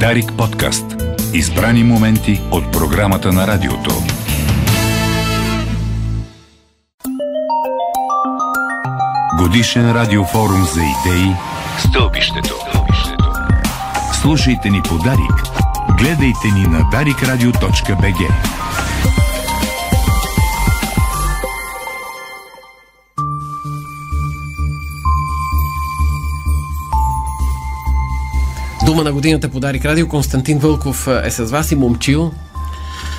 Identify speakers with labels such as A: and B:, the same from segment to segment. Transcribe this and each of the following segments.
A: Дарик подкаст. Избрани моменти от програмата на радиото. Годишен радиофорум за идеи Стълбището. Слушайте ни по Дарик. Гледайте ни на daricradio.bg.
B: Дума на годината подарик радио. Константин Вълков е с вас и Момчил.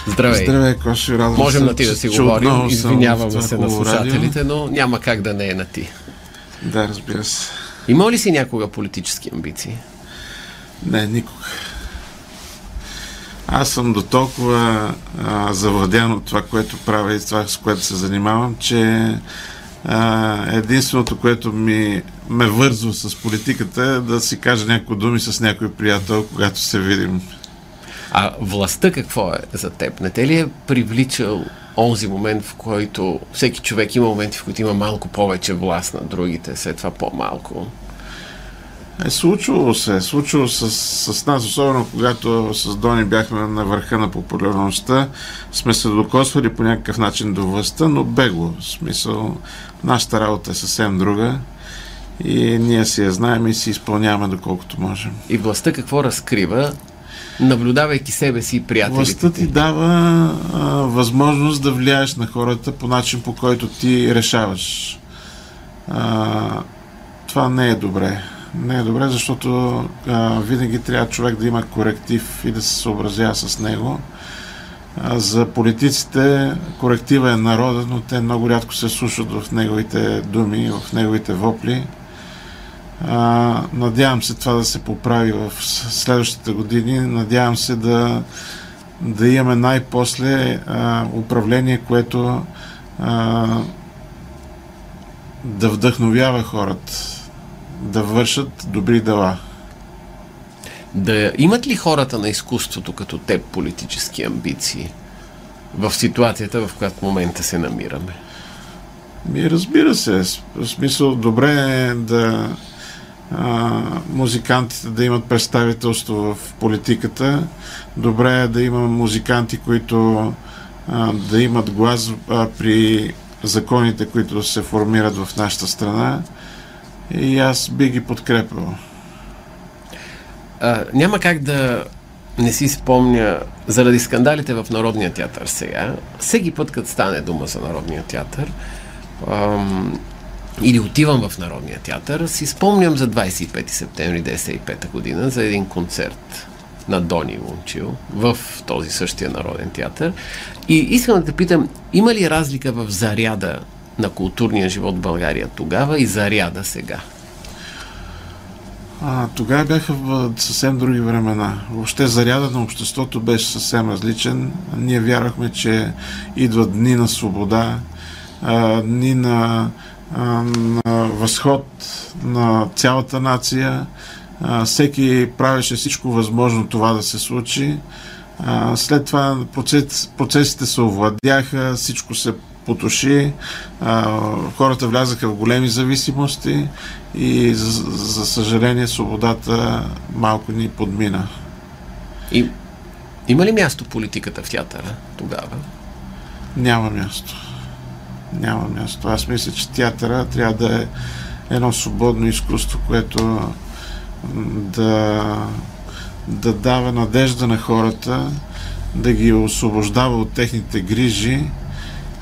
B: Здравей.
C: Здравей, Коши, радвам
B: Можем
C: се,
B: на ти да си говорим.
C: в
B: се на слушателите, но няма как да не е на ти.
C: Да, разбира се.
B: Има ли си някога политически амбиции?
C: Не, никога. Аз съм до толкова завладян от това, което правя и това, с което се занимавам, че единственото, което ми ме вързва с политиката е да си кажа някои думи с някой приятел, когато се видим.
B: А властта какво е за теб? Не те ли е привличал онзи момент, в който всеки човек има моменти, в които има малко повече власт на другите, след това по-малко?
C: Е, случвало се. Случвало с, с нас, особено когато с Дони бяхме на върха на популярността, сме се докосвали по някакъв начин до властта, но бегло. В смисъл, нашата работа е съвсем друга и ние си я знаем и си изпълняваме доколкото можем.
B: И властта какво разкрива, наблюдавайки себе си и приятелите
C: Властта ти дава а, възможност да влияеш на хората по начин, по който ти решаваш. А, това не е добре. Не е добре, защото а, винаги трябва човек да има коректив и да се съобразява с него. А, за политиците коректива е народа, но те много рядко се слушат в неговите думи, в неговите вопли. А, надявам се това да се поправи в следващите години. Надявам се да, да имаме най-после а, управление, което а, да вдъхновява хората, да вършат добри дела.
B: Да имат ли хората на изкуството като теб политически амбиции в ситуацията, в която в момента се намираме?
C: Ми, разбира се, в смисъл, добре е да а, музикантите да имат представителство в политиката, добре е да има музиканти, които а, да имат глас а, при законите, които се формират в нашата страна и аз би ги подкрепил.
B: А, няма как да не си спомня заради скандалите в Народния театър сега. Всеки път, като стане дума за Народния театър, ам, или отивам в Народния театър, си спомням за 25 септември 1995 година за един концерт на Дони Момчил в този същия Народен театър. И искам да те питам, има ли разлика в заряда на културния живот в България тогава и заряда сега?
C: А, тогава бяха в съвсем други времена. Въобще заряда на обществото беше съвсем различен. Ние вярвахме, че идват дни на свобода, дни на, на възход на цялата нация. Всеки правеше всичко възможно това да се случи. След това процес, процесите се овладяха, всичко се потуши, а, хората влязаха в големи зависимости и за, за съжаление свободата малко ни подмина.
B: И има ли място политиката в театъра тогава?
C: Няма място. Няма място. Аз мисля, че театъра трябва да е едно свободно изкуство, което да, да дава надежда на хората, да ги освобождава от техните грижи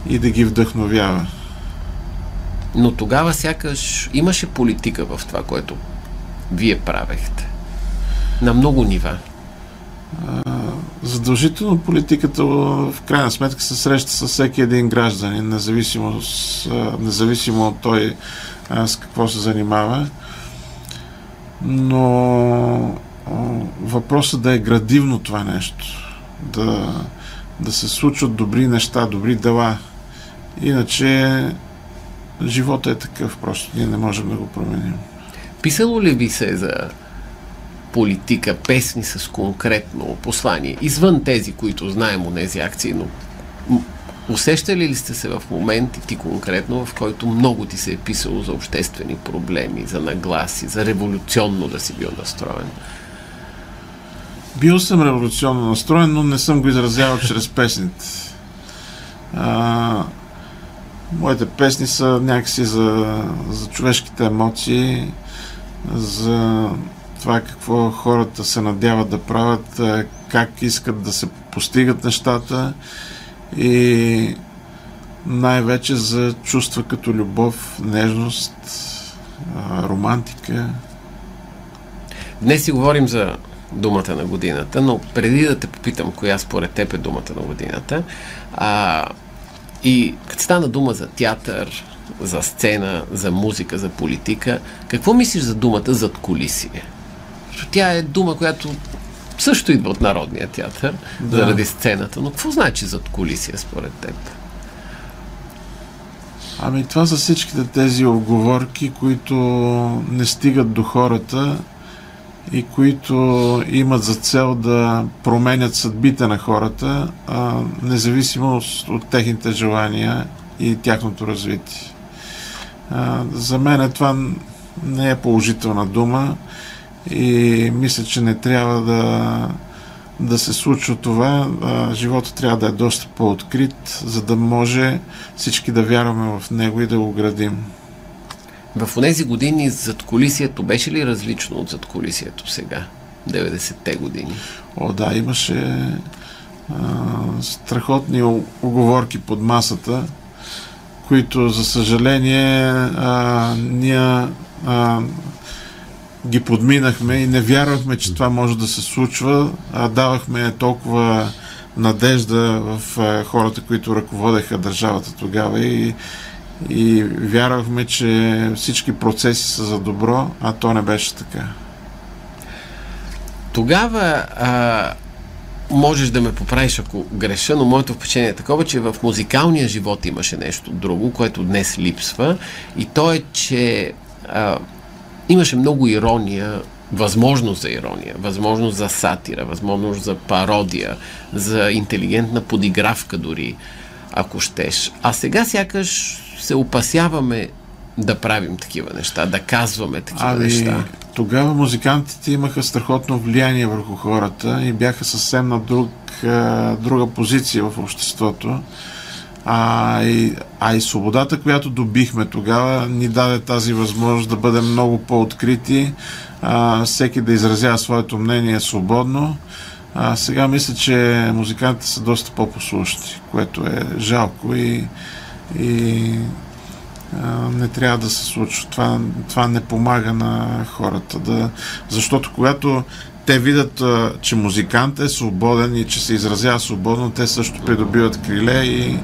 C: и да ги вдъхновява.
B: Но тогава сякаш имаше политика в това, което вие правехте. На много нива.
C: Задължително политиката в крайна сметка се среща с всеки един гражданин, независимо, с, независимо от той с какво се занимава. Но въпросът да е градивно това нещо, да, да се случват добри неща, добри дела. Иначе живота е такъв, просто ние не можем да го променим.
B: Писало ли ви се за политика, песни с конкретно послание, извън тези, които знаем от тези акции, но усещали ли сте се в моменти ти конкретно, в който много ти се е писало за обществени проблеми, за нагласи, за революционно да си бил настроен?
C: Бил съм революционно настроен, но не съм го изразявал чрез песните. А, моите песни са някакси за, за човешките емоции, за това какво хората се надяват да правят, как искат да се постигат нещата и най-вече за чувства като любов, нежност, романтика.
B: Днес си говорим за думата на годината, но преди да те попитам коя според теб е думата на годината, а, и като стана дума за театър, за сцена, за музика, за политика, какво мислиш за думата зад колисие? Тя е дума, която също идва от народния театър, да. заради сцената, но какво значи зад колисия според теб?
C: Ами това са всичките тези оговорки, които не стигат до хората и които имат за цел да променят съдбите на хората, а, независимо от техните желания и тяхното развитие. А, за мен това не е положителна дума и мисля, че не трябва да, да се случва това. А, живота трябва да е доста по-открит, за да може всички да вярваме в него и да го градим.
B: В тези години зад колисието беше ли различно от зад колисието сега, 90-те години?
C: О, да, имаше а, страхотни оговорки под масата, които, за съжаление, а, ние а, ги подминахме и не вярвахме, че това може да се случва. А давахме толкова надежда в а, хората, които ръководеха държавата тогава и, и вярвахме, че всички процеси са за добро, а то не беше така.
B: Тогава а, можеш да ме поправиш, ако греша, но моето впечатление е такова, че в музикалния живот имаше нещо друго, което днес липсва. И то е, че а, имаше много ирония, възможност за ирония, възможност за сатира, възможност за пародия, за интелигентна подигравка дори, ако щеш. А сега сякаш се опасяваме да правим такива неща, да казваме такива ами, неща.
C: Тогава музикантите имаха страхотно влияние върху хората и бяха съвсем на друг, друга позиция в обществото. А и, а и свободата, която добихме тогава, ни даде тази възможност да бъдем много по-открити, а, всеки да изразява своето мнение свободно. А сега мисля, че музикантите са доста по-послушни, което е жалко и, и а, не трябва да се случва. Това, това не помага на хората. Да, защото когато те видят, че музикант е свободен и че се изразява свободно, те също придобиват криле и,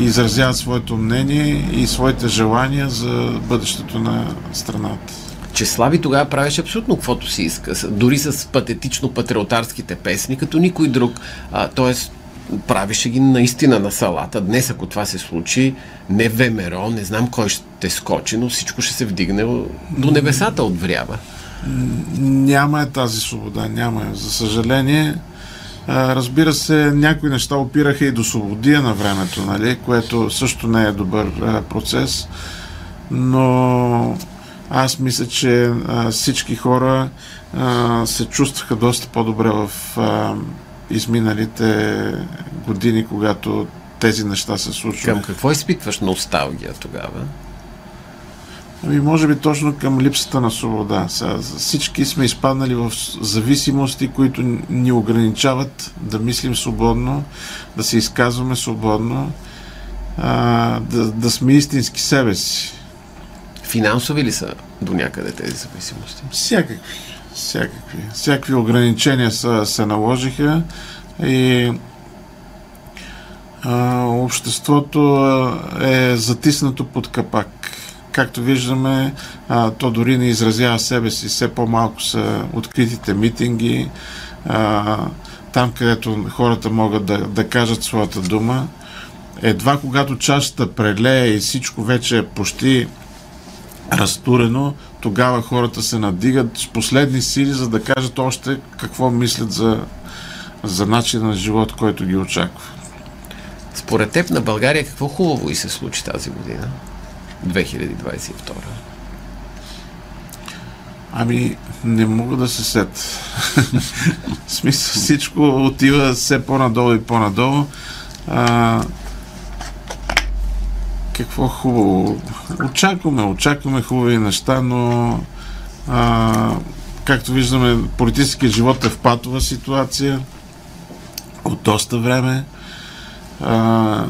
C: и изразяват своето мнение и своите желания за бъдещето на страната.
B: Че Слави тогава правеше абсолютно каквото си иска, дори с патетично-патриотарските песни, като никой друг. А, тоест, правише ги наистина на салата. Днес, ако това се случи, не ВМРО, не знам кой ще скочи, но всичко ще се вдигне до небесата от врява.
C: Няма е тази свобода, няма е. За съжаление, разбира се, някои неща опираха и до свободия на времето, нали, което също не е добър процес, но аз мисля, че всички хора се чувстваха доста по-добре в изминалите години, когато тези неща се случват.
B: Към какво изпитваш носталгия тогава?
C: Ами, може би точно към липсата на свобода. Сега, всички сме изпаднали в зависимости, които ни ограничават да мислим свободно, да се изказваме свободно, а, да, да сме истински себе си.
B: Финансови ли са до някъде тези зависимости?
C: Всякакви всякакви, всякакви ограничения са, се наложиха и а, обществото е затиснато под капак. Както виждаме, а, то дори не изразява себе си. Все по-малко са откритите митинги, а, там където хората могат да, да кажат своята дума. Едва когато чашата прелее и всичко вече е почти разтурено, тогава хората се надигат с последни сили, за да кажат още какво мислят за, за начин на живот, който ги очаква.
B: Според теб на България какво хубаво и се случи тази година? 2022.
C: Ами, не мога да се сет. В смисъл, всичко отива все по-надолу и по-надолу. А, какво хубаво. Очакваме, очакваме хубави неща, но а, както виждаме, политическият живот е в патова ситуация от доста време. А,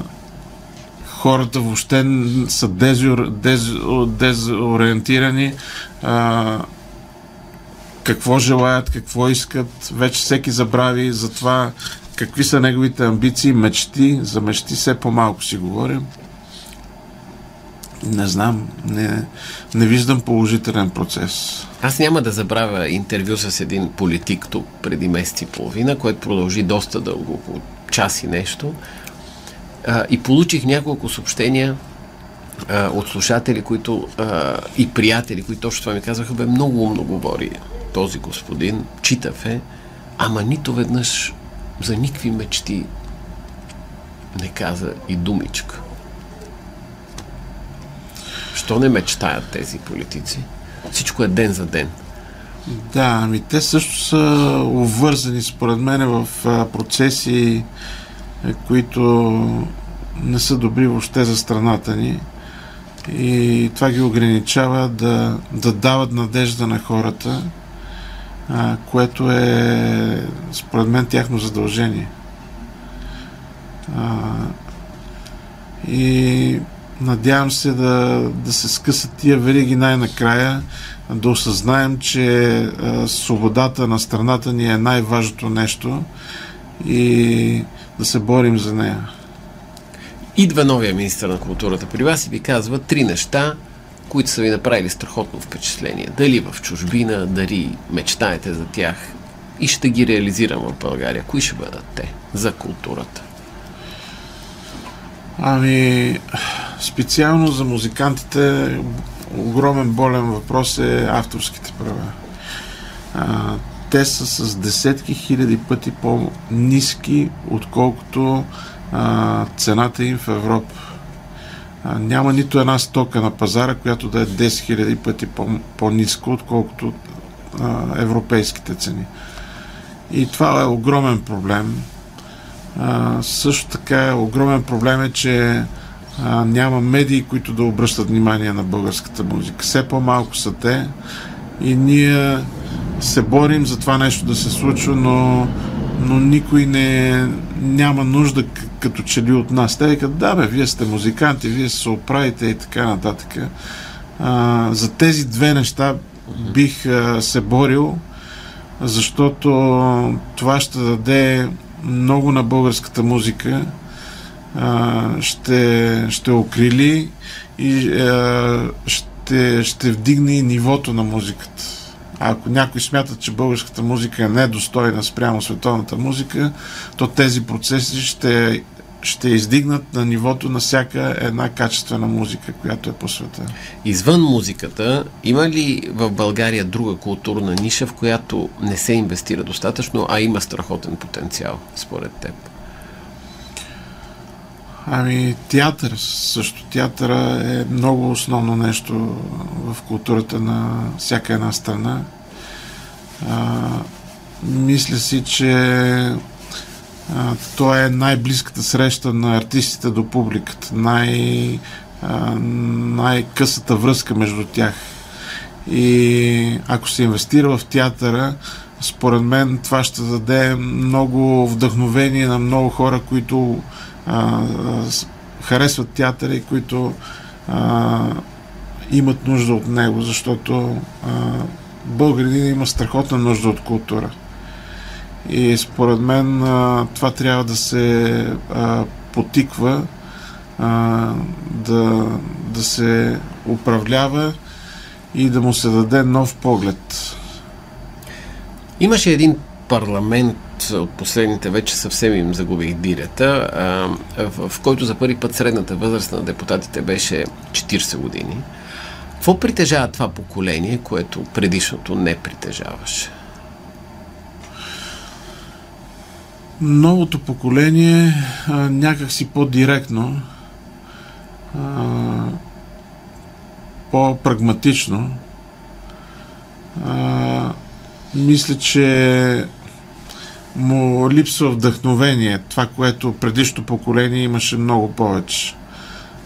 C: хората въобще са дезор, дез, дезориентирани. А, какво желаят, какво искат. Вече всеки забрави за това какви са неговите амбиции, мечти. За мечти все по-малко си говорим. Не знам, не, не виждам положителен процес.
B: Аз няма да забравя интервю с един политик тук преди месец и половина, което продължи доста дълго, около час и нещо. А, и получих няколко съобщения а, от слушатели, които а, и приятели, които точно това ми казаха, бе, много умно говори този господин, читав е, ама нито веднъж за никакви мечти не каза и думичка. Що не мечтаят тези политици? Всичко е ден за ден.
C: Да, ами те също са увързани според мен в процеси, е, които не са добри въобще за страната ни и това ги ограничава да, да дават надежда на хората, а, което е според мен тяхно задължение. А, и надявам се да, да се скъсат тия вериги най-накрая, да осъзнаем, че а, свободата на страната ни е най-важното нещо и да се борим за нея.
B: Идва новия министр на културата при вас и ви казва три неща, които са ви направили страхотно впечатление. Дали в чужбина, дали мечтаете за тях и ще ги реализирам в България. Кои ще бъдат те за културата?
C: Ами, специално за музикантите огромен болен въпрос е авторските права. А, те са с десетки хиляди пъти по-низки, отколкото а, цената им в Европа. А, няма нито една стока на пазара, която да е 10 000 пъти по, по-низко, отколкото а, европейските цени. И това е огромен проблем. А, също така огромен проблем е, че а, няма медии, които да обръщат внимание на българската музика. Все по-малко са те и ние се борим за това нещо да се случва, но, но никой не, няма нужда като че ли от нас. Те викат, да бе, вие сте музиканти, вие се оправите и така нататък. А, за тези две неща бих а, се борил, защото това ще даде много на българската музика, ще, ще окрили и ще, ще вдигне и нивото на музиката. Ако някой смята, че българската музика е недостойна спрямо световната музика, то тези процеси ще, ще издигнат на нивото на всяка една качествена музика, която е по света.
B: Извън музиката, има ли в България друга културна ниша, в която не се инвестира достатъчно, а има страхотен потенциал, според теб?
C: Ами, театър също. Театъра е много основно нещо в културата на всяка една страна. А, мисля си, че а, то е най-близката среща на артистите до публиката, най- а, най-късата връзка между тях. И ако се инвестира в театъра, според мен това ще даде много вдъхновение на много хора, които а, харесват театъра и които а, имат нужда от него, защото а, българин има страхотна нужда от култура. И според мен а, това трябва да се а, потиква, а, да, да се управлява и да му се даде нов поглед.
B: Имаше един парламент от последните вече съвсем им загубих дирета, в, в който за първи път средната възраст на депутатите беше 40 години. Какво притежава това поколение, което предишното не притежаваше?
C: Новото поколение а, някакси по-директно, а, по-прагматично а, мисля, че му липсва вдъхновение. Това, което предишното поколение имаше много повече.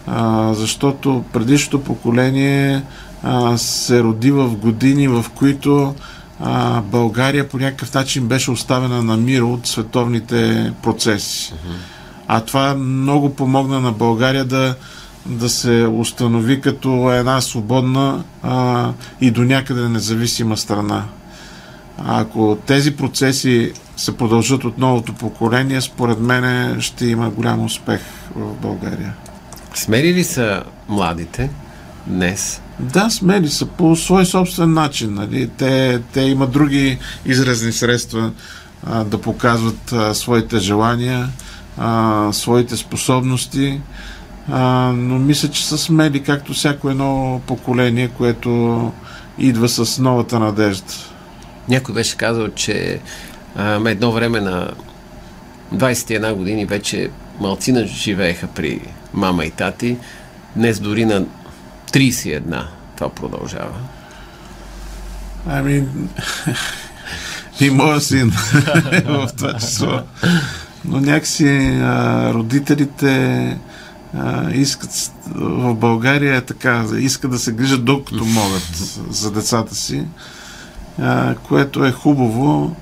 C: А, защото предишното поколение а, се роди в години, в които а, България по някакъв начин беше оставена на мир от световните процеси. А това много помогна на България да, да се установи като една свободна а, и до някъде независима страна. Ако тези процеси се продължат от новото поколение, според мен ще има голям успех в България.
B: Смели ли са младите днес?
C: Да, смели са по свой собствен начин. Нали? Те, те имат други изразни средства а, да показват а, своите желания, а, своите способности, а, но мисля, че са смели, както всяко едно поколение, което идва с новата надежда.
B: Някой беше казал, че а, едно време на 21 години вече малцина живееха при мама и тати. Днес дори на 31 това продължава.
C: Ами, и моя син в това число. Но някакси а, родителите а, искат в България е така, искат да се грижат докато могат за децата си, което е хубаво,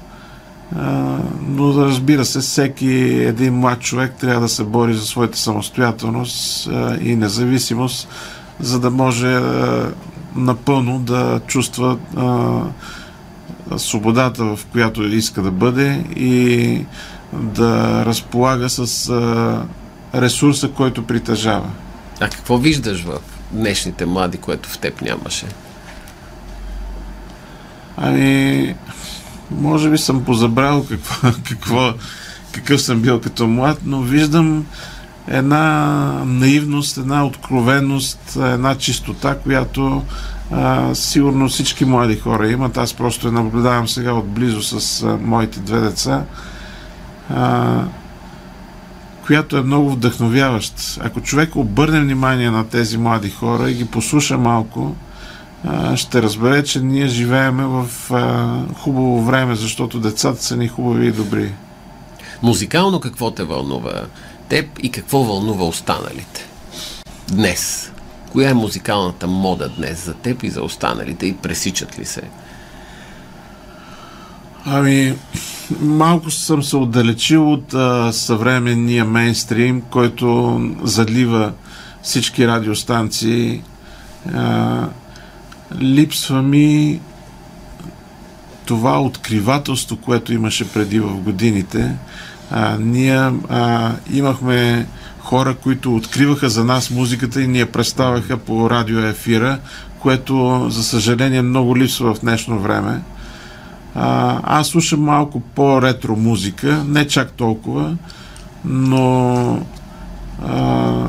C: но разбира се, всеки един млад човек трябва да се бори за своята самостоятелност и независимост, за да може напълно да чувства свободата, в която иска да бъде и да разполага с ресурса, който притежава.
B: А какво виждаш в днешните млади, което в теб нямаше?
C: Ами, може би съм позабрал какво, какво, какъв съм бил като млад, но виждам една наивност, една откровеност, една чистота, която а, сигурно всички млади хора имат. Аз просто я наблюдавам сега отблизо с а, моите две деца, а, която е много вдъхновяваща. Ако човек обърне внимание на тези млади хора и ги послуша малко, ще разбере, че ние живееме в хубаво време, защото децата са ни хубави и добри.
B: Музикално какво те вълнува теб и какво вълнува останалите? Днес. Коя е музикалната мода днес за теб и за останалите и пресичат ли се?
C: Ами, малко съм се отдалечил от а, съвременния мейнстрим, който залива всички радиостанции. А, липсва ми това откривателство, което имаше преди в годините. А, ние а, имахме хора, които откриваха за нас музиката и ни я представяха по радиоефира, което, за съжаление, много липсва в днешно време. А, аз слушам малко по-ретро музика, не чак толкова, но а,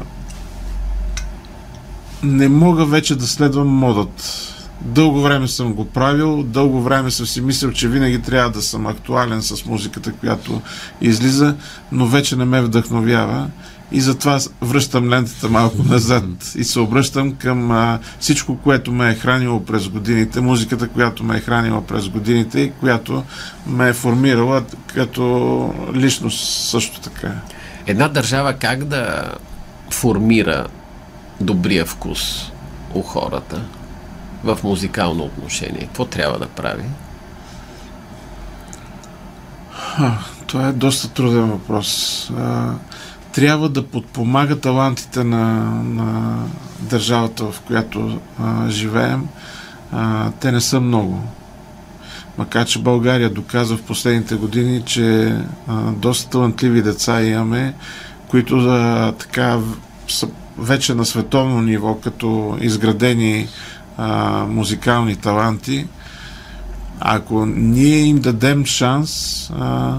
C: не мога вече да следвам модът. Дълго време съм го правил, дълго време съм си мислил, че винаги трябва да съм актуален с музиката, която излиза, но вече не ме вдъхновява и затова връщам лентата малко назад и се обръщам към а, всичко, което ме е хранило през годините, музиката, която ме е хранила през годините и която ме е формирала като личност също така.
B: Една държава как да формира добрия вкус у хората в музикално отношение? Какво трябва да прави?
C: А, това е доста труден въпрос. А, трябва да подпомага талантите на, на държавата, в която а, живеем. А, те не са много. Макар, че България доказва в последните години, че а, доста талантливи деца имаме, които а, така са вече на световно ниво, като изградени а, музикални таланти. Ако ние им дадем шанс, а,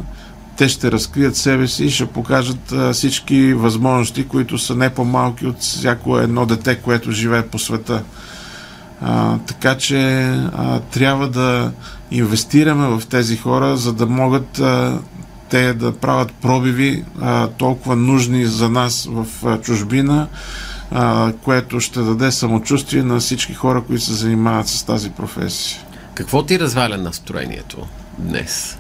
C: те ще разкрият себе си и ще покажат а, всички възможности, които са не по-малки от всяко едно дете, което живее по света. А, така че а, трябва да инвестираме в тези хора, за да могат а, те да правят пробиви а, толкова нужни за нас в а, чужбина, а, което ще даде самочувствие на всички хора, които се занимават с тази професия.
B: Какво ти разваля настроението днес?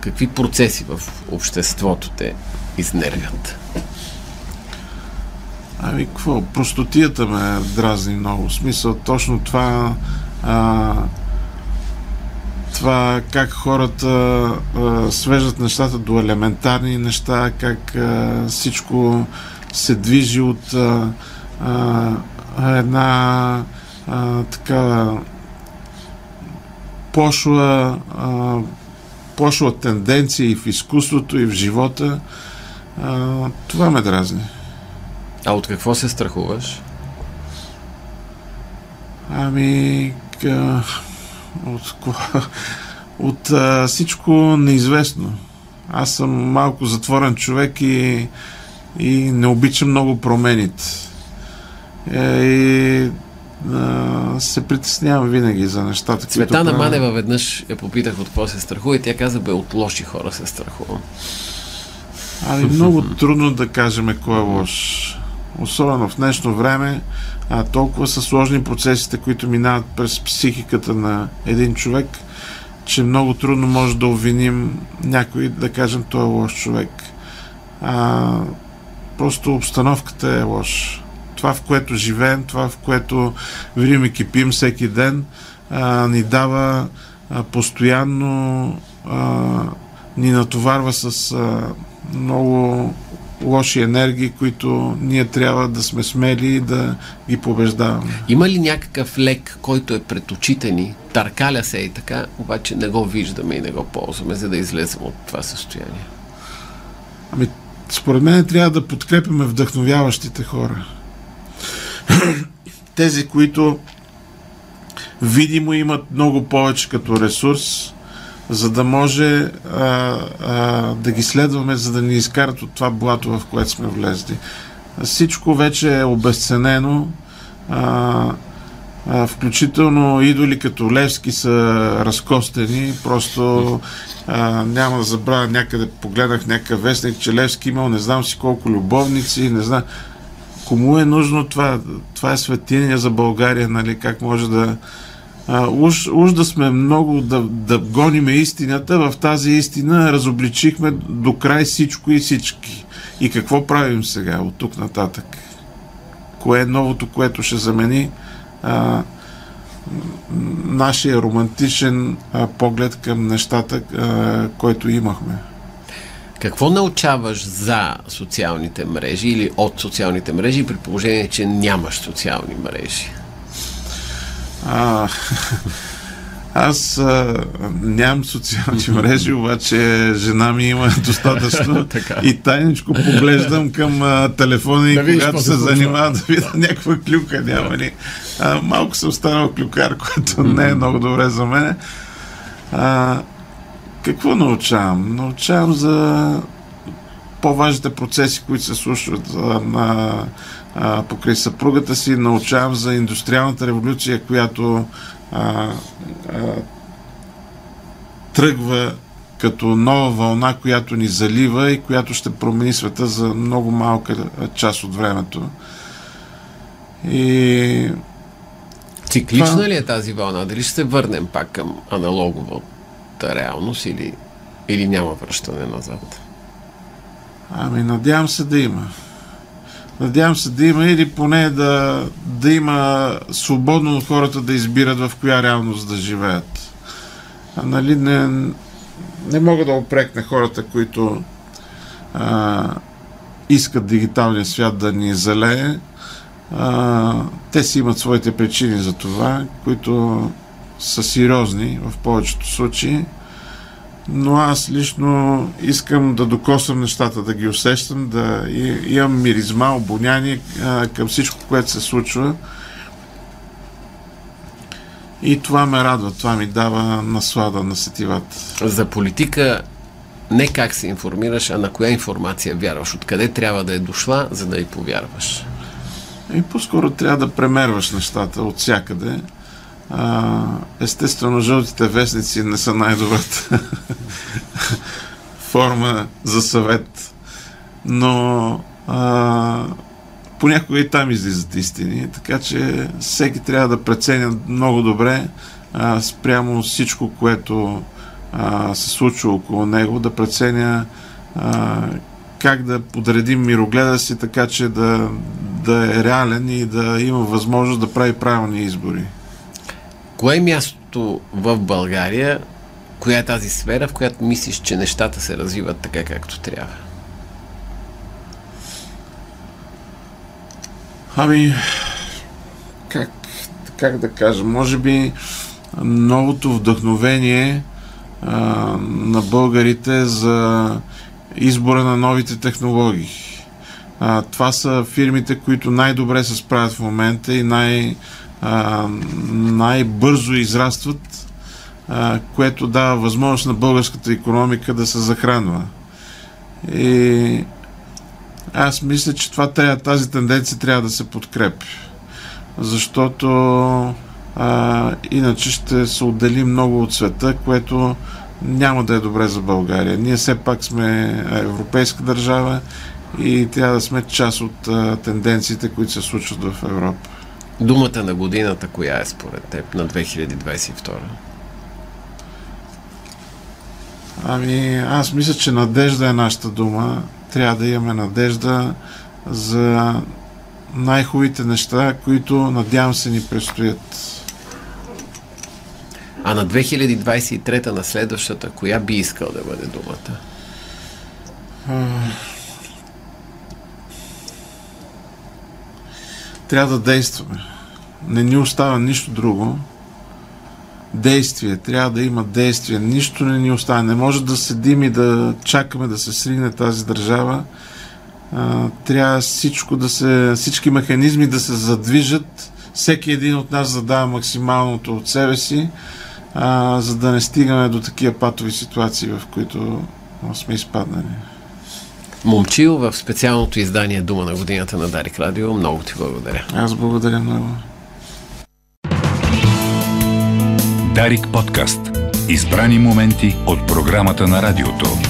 B: Какви процеси в обществото те изнервят?
C: Ами, какво? Простотията ме дразни много. В смисъл, точно това а, това как хората а, свеждат нещата до елементарни неща, как а, всичко се движи от а, а, една а, така пошла, а, пошла тенденция и в изкуството, и в живота. А, това ме дразни.
B: А от какво се страхуваш?
C: Ами, къ... от, от а, всичко неизвестно. Аз съм малко затворен човек и, и не обичам много промените. Е, и а, се притеснявам винаги за нещата.
B: Цветана правя. Манева веднъж я попитах от какво се страхува и тя каза, бе, от лоши хора се страхувам.
C: Ами много трудно да кажем кой е лош. Особено в днешно време, а, толкова са сложни процесите, които минават през психиката на един човек, че много трудно може да обвиним някой да кажем той е лош човек. А, просто обстановката е лош. Това, в което живеем, това, в което видим и кипим всеки ден, а, ни дава а, постоянно а, ни натоварва с а, много лоши енергии, които ние трябва да сме смели и да ги побеждаваме.
B: Има ли някакъв лек, който е пред очите ни, търкаля се и така, обаче не го виждаме и не го ползваме, за да излезем от това състояние?
C: Ами, според мен трябва да подкрепяме вдъхновяващите хора. Тези, които видимо имат много повече като ресурс, за да може а, а, да ги следваме, за да ни изкарат от това блато, в което сме влезли. Всичко вече е обесценено. А, а, включително идоли като Левски са разкостени. Просто а, няма да забравя някъде, погледнах някакъв вестник, че Левски имал не знам си колко любовници, не знам. Кому е нужно това? Това е светиня за България, нали? Как може да а, уж, уж да сме много да, да гониме истината, в тази истина разобличихме до край всичко и всички. И какво правим сега от тук нататък? Кое е новото, което ще замени а, нашия романтичен а, поглед към нещата, а, който имахме?
B: Какво научаваш за социалните мрежи или от социалните мрежи при положение, че нямаш социални мрежи?
C: А, аз а, нямам социални мрежи, обаче жена ми има достатъчно и тайничко поглеждам към а, телефона и да когато се занимава да видя някаква клюка, няма ли. А, малко съм станал клюкар, което не е много добре за мен. А, какво научавам? Научавам за по-важните процеси, които се случват на а, покрай съпругата си научавам за индустриалната революция, която а, а, тръгва като нова вълна, която ни залива и която ще промени света за много малка част от времето. И
B: Циклична това... ли е тази вълна? Дали ще се върнем пак към аналоговата реалност или, или няма връщане назад?
C: Ами, надявам се да има. Надявам се да има или поне да, да има свободно хората да избират в коя реалност да живеят. А, нали, не, не мога да опрекна хората, които а, искат дигиталния свят да ни залее. А, те си имат своите причини за това, които са сериозни в повечето случаи но аз лично искам да докосвам нещата, да ги усещам, да имам миризма, обоняние към всичко, което се случва. И това ме радва, това ми дава наслада на сетивата.
B: За политика не как се информираш, а на коя информация вярваш, откъде трябва да е дошла, за да й повярваш.
C: И по-скоро трябва да премерваш нещата от всякъде а, естествено, жълтите вестници не са най-добрата форма за съвет, но а, понякога и там излизат истини, така че всеки трябва да преценя много добре а, спрямо всичко, което а, се случва около него, да преценя а, как да подредим мирогледа си така, че да, да е реален и да има възможност да прави правилни избори.
B: Кое е мястото в България, коя е тази сфера, в която мислиш, че нещата се развиват така, както трябва?
C: Ами, как, как да кажа, може би новото вдъхновение а, на българите за избора на новите технологии. Това са фирмите, които най-добре се справят в момента и най- а, най-бързо израстват, а, което дава възможност на българската економика да се захранва. И аз мисля, че това тази тенденция трябва да се подкрепи. Защото а, иначе ще се отдели много от света, което няма да е добре за България. Ние все пак сме европейска държава и трябва да сме част от а, тенденциите, които се случват в Европа.
B: Думата на годината, коя е според теб на 2022?
C: Ами, аз мисля, че надежда е нашата дума. Трябва да имаме надежда за най-хубавите неща, които надявам се ни предстоят.
B: А на 2023 на следващата, коя би искал да бъде думата?
C: Трябва да действаме. Не ни остава нищо друго. Действие. Трябва да има действие. Нищо не ни остава. Не може да седим и да чакаме да се сригне тази държава. трябва всичко да се, всички механизми да се задвижат. Всеки един от нас задава максималното от себе си, за да не стигаме до такива патови ситуации, в които сме изпаднали.
B: Момчил в специалното издание Дума на годината на Дарик Радио. Много ти благодаря.
C: Аз благодаря много.
A: Дарик подкаст. Избрани моменти от програмата на радиото.